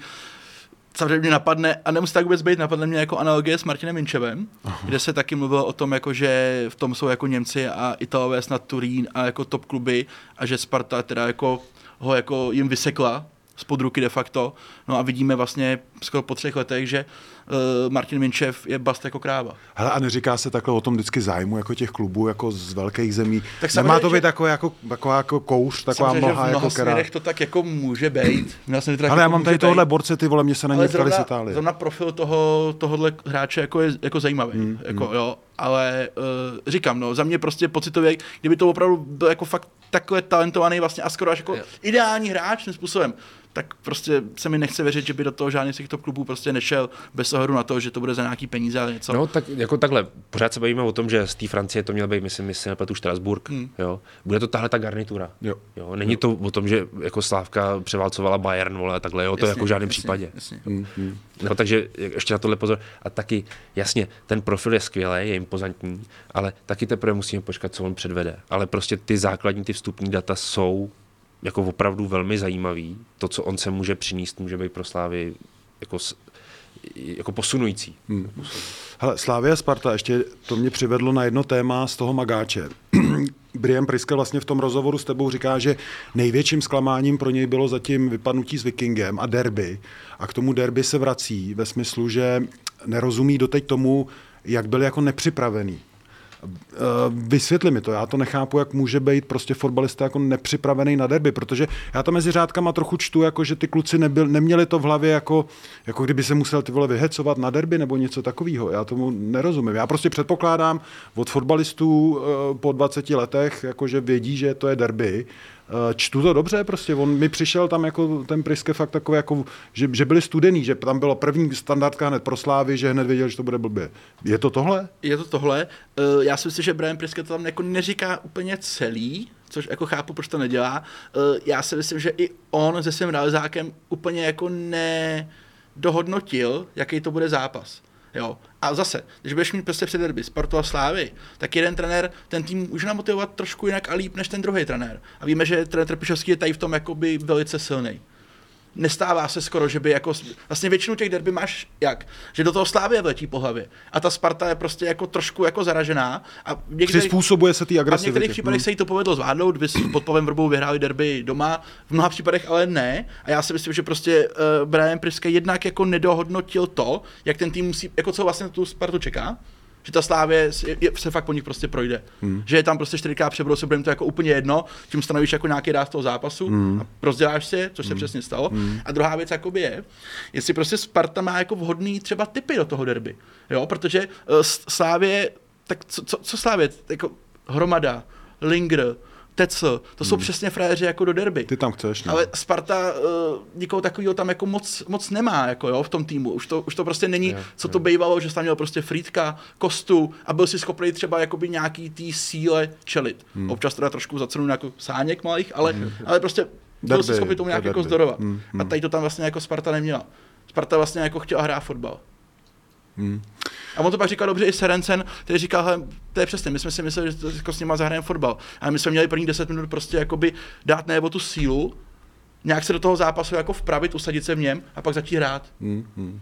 samozřejmě mě napadne, a nemusí tak vůbec být, napadne mě jako analogie s Martinem Minčevem, uh-huh. kde se taky mluvilo o tom, jako, že v tom jsou jako Němci a Italové snad Turín a jako top kluby a že Sparta teda jako ho jako jim vysekla spod ruky de facto. No a vidíme vlastně skoro po třech letech, že uh, Martin Minčev je bast jako kráva. Hele, a neříká se takhle o tom vždycky zájmu jako těch klubů jako z velkých zemí. Tak Nemá to být jako, taková jako kouř, taková mlha jako která... to tak jako může být. Ale já jako mám tady tohle borce, ty vole, mě se na ně z Itálie. Zrovna profil toho, tohohle hráče jako je jako zajímavý. Hmm, jako, hmm. Jo, ale uh, říkám, no, za mě prostě pocitově, kdyby to opravdu byl jako fakt takhle talentovaný vlastně a skoro až jako jo. ideální hráč tím způsobem, tak prostě se mi nechce věřit, že by do toho žádný z těchto klubů prostě nešel bez ohledu na to, že to bude za nějaký peníze a něco. No, tak jako takhle, pořád se bavíme o tom, že z té Francie to měl být, myslím, myslím, nepletu Štrasburg, hmm. jo. Bude to tahle ta garnitura. Jo. jo. Není jo. to o tom, že jako Slávka převálcovala Bayern, vole, a takhle, jo, to jasně, jako v žádném jasně, případě. Jasně. Hmm, hmm. No, takže ještě na tohle pozor. A taky, jasně, ten profil je skvělý, je impozantní, ale taky teprve musíme počkat, co on předvede. Ale prostě ty základní, ty vstupní data jsou jako opravdu velmi zajímavý. To, co on se může přinést, může být pro Slávy jako, jako posunující. Hmm. Hele, Slávia Sparta, ještě to mě přivedlo na jedno téma z toho magáče. Brian Priske vlastně v tom rozhovoru s tebou říká, že největším zklamáním pro něj bylo zatím vypadnutí s Vikingem a derby. A k tomu derby se vrací ve smyslu, že nerozumí doteď tomu, jak byl jako nepřipravený. Eh, Vysvětli mi to, já to nechápu, jak může být prostě fotbalista jako nepřipravený na derby, protože já to mezi řádkama trochu čtu, jako že ty kluci nebyl, neměli to v hlavě jako, jako kdyby se musel ty vole vyhecovat na derby nebo něco takového. Já tomu nerozumím. Já prostě předpokládám od fotbalistů eh, po 20 letech, jako že vědí, že to je derby, Čtu to dobře, prostě on mi přišel tam jako ten Priske fakt takový, jako, že, že byli studený, že tam bylo první standardka hned pro Slávy, že hned věděl, že to bude blbě. Je to tohle? je to tohle. Eh, Já si myslím, že Brian Priske to tam jako neříká úplně celý, což jako chápu, proč to nedělá. Eh, Já si myslím, že i on se svým realizákem úplně jako nedohodnotil, jaký to bude zápas. Jo. A zase, když budeš mít prostě před derby Spartu a Slávy, tak jeden trenér ten tým může namotivovat trošku jinak a líp než ten druhý trenér. A víme, že trenér Trpišovský je tady v tom jakoby velice silný nestává se skoro, že by jako, vlastně většinu těch derby máš jak, že do toho Slávě vletí po hlavě a ta Sparta je prostě jako trošku jako zaražená a v některých, Přizpůsobuje se té a v agresivitě. některých případech Hmm. se jí to povedlo zvládnout, vy pod Pavem Vrbou vyhráli derby doma, v mnoha případech ale ne a já si myslím, že prostě uh, Brian Priske jednak jako nedohodnotil to, jak ten tým musí, jako co vlastně tu Spartu čeká, že ta Slávě je, je, se fakt po nich prostě projde. Hmm. Že je tam prostě 4K přebrou, se to jako úplně jedno, tím stanovíš jako nějaký ráz toho zápasu hmm. a rozděláš si, je, což se hmm. přesně stalo. Hmm. A druhá věc jakoby je, jestli prostě Sparta má jako vhodný třeba typy do toho derby. Jo, protože uh, Slávě, tak co, co, co Slávě, jako Hromada, Linger, Tecl, to jsou přesně frajeři jako do derby. Ty tam chceš, no. Ale Sparta uh, nikoho takového tam jako moc, moc nemá jako jo, v tom týmu. Už to, už to prostě není, Jo, co to bývalo, že jsi tam měl prostě Frýdka, Kostu a byl si schopný třeba jakoby nějaký tý síle čelit. Hmm. Občas teda trošku za cenu jako sáněk malých, ale, hmm. ale prostě byl si schopný tomu to je nějak jako derby. zdorovat. Hmm, A tady to tam vlastně jako Sparta neměla. Sparta vlastně jako chtěla hrát fotbal. Hmm. A on to pak říkal dobře i Serencen, který říkal, hele, to je přesně, my jsme si mysleli, že to jako s nima zahrajeme fotbal. Ale my jsme měli první 10 minut prostě jakoby dát nebo tu sílu, nějak se do toho zápasu jako vpravit, usadit se v něm a pak začít hrát. Hmm, hmm.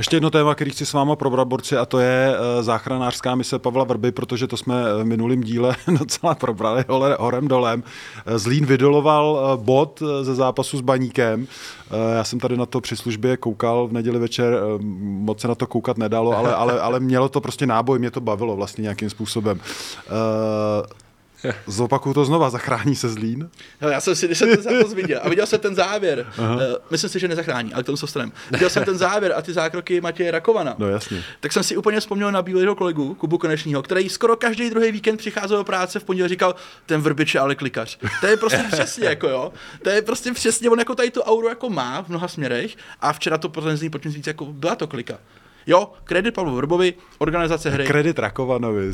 Ještě jedno téma, který chci s váma probrat, borci, a to je eh, záchranářská mise Pavla Vrby, protože to jsme v minulým díle docela probrali horem dolem. Eh, Zlín vydoloval eh, bod eh, ze zápasu s Baníkem. Eh, Já jsem tady na to při službě koukal v neděli večer, eh, moc se na to koukat nedalo, ale, ale, ale mělo to prostě náboj, mě to bavilo vlastně nějakým způsobem. Zopakuju to znova, zachrání se Zlín? Hele, já jsem si, když jsem ten zápas viděl a viděl jsem ten závěr, uh, myslím si, že nezachrání, ale k tomu se dostaneme. Viděl jsem ten závěr a ty zákroky Matěje Rakovana. No jasně. Tak jsem si úplně vzpomněl na bývalého kolegu, Kubu Konečního, který skoro každý druhý víkend přicházel do práce v pondělí říkal, ten vrbič je ale klikař. To je prostě přesně jako jo. To je prostě přesně, on jako tady tu auru jako má v mnoha směrech a včera to zní pojďme říct, jako byla to klika. Jo, kredit Pavlu Vrbovi, organizace hry, Kredit Rakovanovi.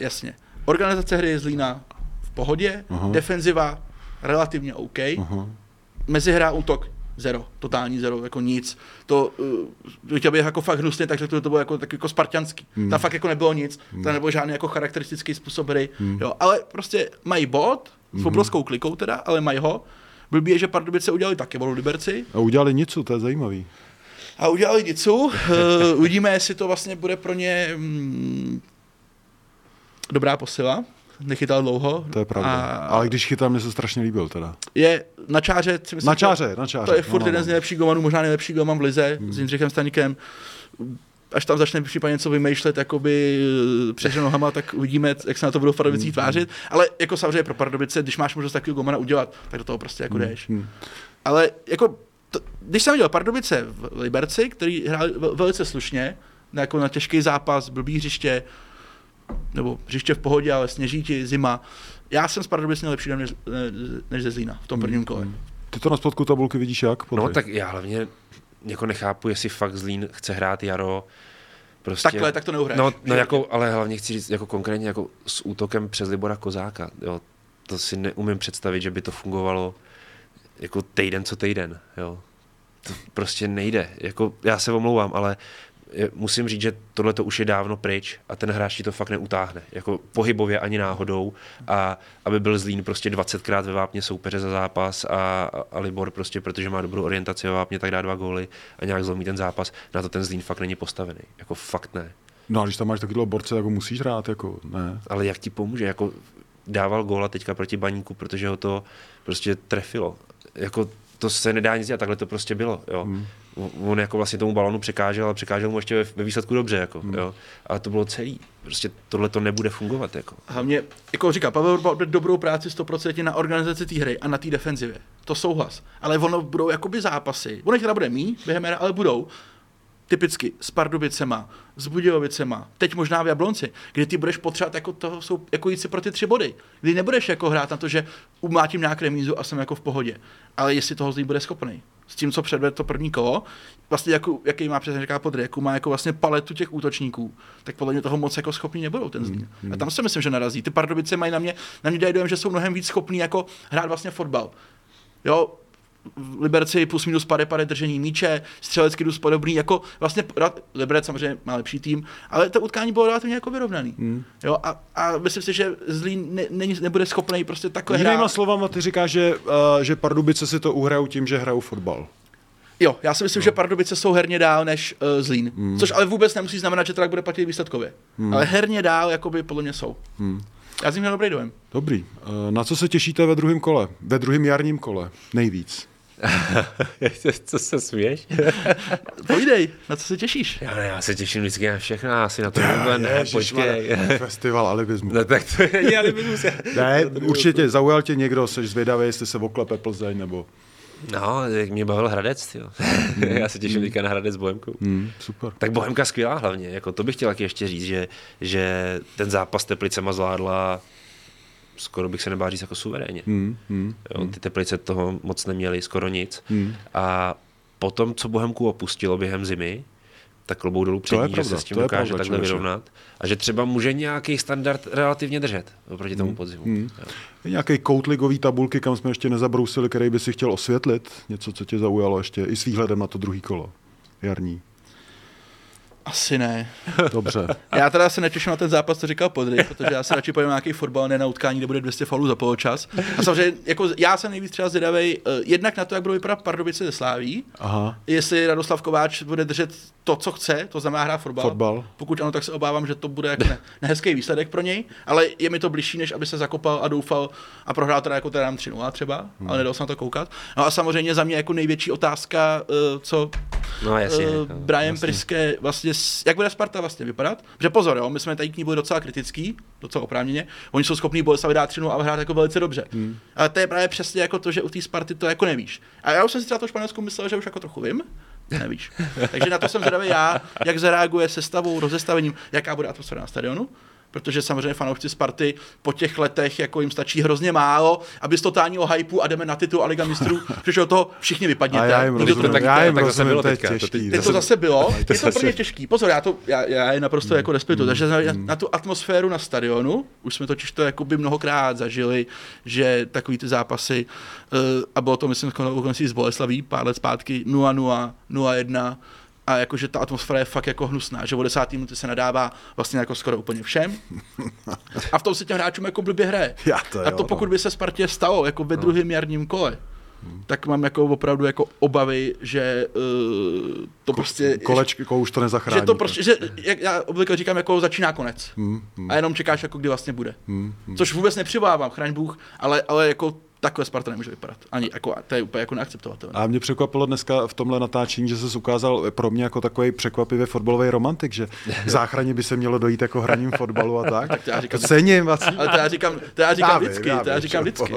jasně. Organizace hry je Zlína v pohodě, uh-huh. defenziva relativně OK, uh-huh. mezihra útok zero, totální zero, jako nic. To, uh, chtěl bych jako fakt hnusně, tak řekl, že to bylo jako, tak jako spartianský. Hmm. Tam fakt jako nebylo nic, hmm. tam nebyl žádný jako charakteristický způsob hry, hmm. jo, ale prostě mají bod, s obrovskou klikou teda, ale mají ho. Blbý je, že Pardubice udělali taky volu Liberci A udělali nic, to je zajímavý. a udělali Dicu. Uh, uvidíme, jestli to vlastně bude pro ně mm, dobrá posila. Nechytal dlouho. To je pravda. A Ale když chytám, mě se strašně líbil teda. je na čáře, si myslím, Na čáře, na čáře. To je no, furt no, jeden no. z nejlepších golmanů, možná nejlepší golman v lize, hmm. s Jindřichem Staníkem. Až tam začne případně něco vymýšlet, jakoby eh, přežen nohama, tak uvidíme, jak se na to budou Pardubicích Hmm. tvářit. Ale jako samozřejmě pro Pardubice, když máš možnost takového golmana udělat, tak do toho prostě jako jdeš. hmm. Ale jako, to, když jsem viděl Pardubice v Liberci, který hráli vel- velice slušně, na, jako na těžký zápas, blbý hřiště, nebo hřiště v pohodě, ale sněží ti, zima. Já jsem z Pardubic měl lepší den než, než ze Zlína v tom prvním kole. Ty to na spodku tabulky vidíš jak? Podry? No tak já hlavně jako nechápu, jestli fakt Zlín chce hrát Jaro. Prostě, Takhle, tak to neuhraješ. No, no jako, ale hlavně chci říct jako konkrétně jako s útokem přes Libora Kozáka. Jo. To si neumím představit, že by to fungovalo jako týden co týden. Jo. To prostě nejde. Jako, já se omlouvám, ale musím říct, že tohle to už je dávno pryč a ten hráč ti to fakt neutáhne. Jako pohybově ani náhodou a aby byl Zlín prostě 20krát ve vápně soupeře za zápas a, a Libor prostě, protože má dobrou orientaci ve vápně, tak dá dva góly a nějak zlomí ten zápas. Na to ten Zlín fakt není postavený. Jako fakt ne. No a když tam máš takového borce, tak ho musíš hrát, jako ne. Ale jak ti pomůže? Jako dával góla teďka proti baníku, protože ho to prostě trefilo. Jako to se nedá nic dělat, takhle to prostě bylo. Jo. Hmm. On jako vlastně tomu balonu překážel, ale překážel mu ještě ve, ve výsledku dobře. Jako, hmm. jo. Ale to bylo celý. Prostě tohle to nebude fungovat. Jako. Hlavně, jako říká, Pavel Urba odvedl dobrou práci 100% na organizaci té hry a na té defenzivě. To souhlas. Ale ono budou jakoby zápasy. Ono teda bude mý během hry, ale budou typicky s Pardubicema, s Budějovicema, teď možná v Jablonci, kdy ty budeš potřebovat jako toho jsou, jako jít si pro ty tři body. Kdy nebudeš jako hrát na to, že umlátím nějak remízu a jsem jako v pohodě. Ale jestli toho zlý bude schopný. S tím, co předvede to první kolo, vlastně jako, jaký má přesně říká podry, jako má jako vlastně paletu těch útočníků, tak podle mě toho moc jako schopný nebudou ten zlý. Hmm. A tam si myslím, že narazí. Ty Pardubice mají na mě, na mě dají dojem, že jsou mnohem víc schopní jako hrát vlastně fotbal. Jo, Liberci plus minus pade pade držení míče, střelecky dost podobný, jako vlastně Liberec samozřejmě má lepší tým, ale to utkání bylo relativně jako vyrovnaný. Hmm. Jo, a, a, myslím si, že Zlín ne, ne, nebude schopný prostě takhle Jinýma hrát. slovama ty říkáš, že, uh, že Pardubice si to uhrajou tím, že hrajou fotbal. Jo, já si myslím, no. že Pardubice jsou herně dál než uh, Zlín. Hmm. Což ale vůbec nemusí znamenat, že to tak bude platit výsledkově. Hmm. Ale herně dál, jakoby podle mě jsou. Hmm. Já jsem měl dobrý dojem. Dobrý. Uh, na co se těšíte ve druhém kole? Ve druhém jarním kole? Nejvíc. co se směš? Povídej, na co se těšíš? Já, ne, já se těším vždycky na všechno, asi na to ne, ne, počkej. Festival alibismu. No tak to není alibismus. ne, určitě zaujal tě někdo, jsi zvědavý, jestli se oklepe Plzeň, nebo... No, mě bavil Hradec, jo. Mm. já se těším teďka na Hradec s Bohemkou. Mm, super. Tak Bohemka skvělá hlavně, jako to bych chtěl taky ještě říct, že, že ten zápas Teplicema zvládla skoro bych se nebál říct jako suverénně. Hmm, hmm, jo, ty Teplice toho moc neměly, skoro nic. Hmm. A potom, co Bohemku opustilo během zimy, tak klobou dolů před ní, že se s tím dokáže pravda, takhle vyrovnat. A že třeba může nějaký standard relativně držet oproti tomu hmm. podzimu. Hmm. Je nějaký kout ligový tabulky, kam jsme ještě nezabrousili, který by si chtěl osvětlit? Něco, co tě zaujalo ještě i s výhledem na to druhý kolo jarní? Asi ne. Dobře. Já teda se netěším na ten zápas, co říkal Podry, protože já se radši pojím nějaký fotbal, ne na utkání, kde bude 200 falů za poločas. A samozřejmě, jako já jsem nejvíc třeba zvědavý, uh, jednak na to, jak budou vypadat Pardubice ze Sláví, Aha. jestli Radoslav Kováč bude držet to, co chce, to znamená hrát fotbal. fotbal. Pokud ano, tak se obávám, že to bude jako ne, nehezký výsledek pro něj, ale je mi to blížší, než aby se zakopal a doufal a prohrál teda jako teda 3 třeba, hmm. ale nedal se na to koukat. No a samozřejmě za mě jako největší otázka, uh, co no, jasně, uh, Brian jasně. Priske vlastně, jak bude Sparta vlastně vypadat? Že pozor, jo, my jsme tady k ní byli docela kritický, docela oprávněně. Oni jsou schopní Boleslavi dát 3 a hrát jako velice dobře. Hmm. Ale to je právě přesně jako to, že u té Sparty to jako nevíš. A já už jsem si třeba to Španělsku myslel, že už jako trochu vím, nevíš. Takže na to jsem zvědavý já, jak zareaguje se stavou, rozestavením, jaká bude atmosféra na stadionu protože samozřejmě fanoušci Sparty po těch letech jako jim stačí hrozně málo, aby z totálního hypeu a jdeme na titul a Liga mistrů, protože to všichni vypadněte. A já jim rozumím, to tak, já jim tak rozumím, bylo to je těžký. Teď to zase bylo, je to pro mě těžký. Pozor, já, to, já, já je naprosto mm, jako respektuju. Mm, takže na, na, tu atmosféru na stadionu, už jsme totiž to jako by mnohokrát zažili, že takový ty zápasy, uh, a bylo to myslím konci z Boleslaví pár let zpátky, 0-0, 0-1, a jakože ta atmosféra je fakt jako hnusná, že o desátý minuty se nadává vlastně jako skoro úplně všem. A v tom se těm hráčům jako blbě hraje. Já to, a to jo, pokud no. by se Spartě stalo jako ve no. druhém jarním kole, hmm. tak mám jako opravdu jako obavy, že uh, to Ko, prostě... Kolečko už to nezachrání. Že to prostě, že, jak já obvykle říkám, jako začíná konec. Hmm, hmm. A jenom čekáš, jako kdy vlastně bude. Hmm, hmm. Což vůbec nepřivávám, chraň Bůh, ale, ale jako takhle Sparta nemůže vypadat. Ani, jako, to je úplně jako neakceptovatelné. A mě překvapilo dneska v tomhle natáčení, že se ukázal pro mě jako takový překvapivý fotbalový romantik, že k záchraně by se mělo dojít jako hraním fotbalu a tak. tak to já říkám, to cením, vlastně. Ale to já říkám, to já říkám já vždycky. Já to já říkám vždycky.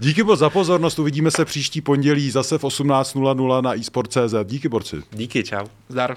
Díky moc za pozornost, uvidíme se příští pondělí zase v 18.00 na eSport.cz. Díky borci. Díky, čau. Zdar.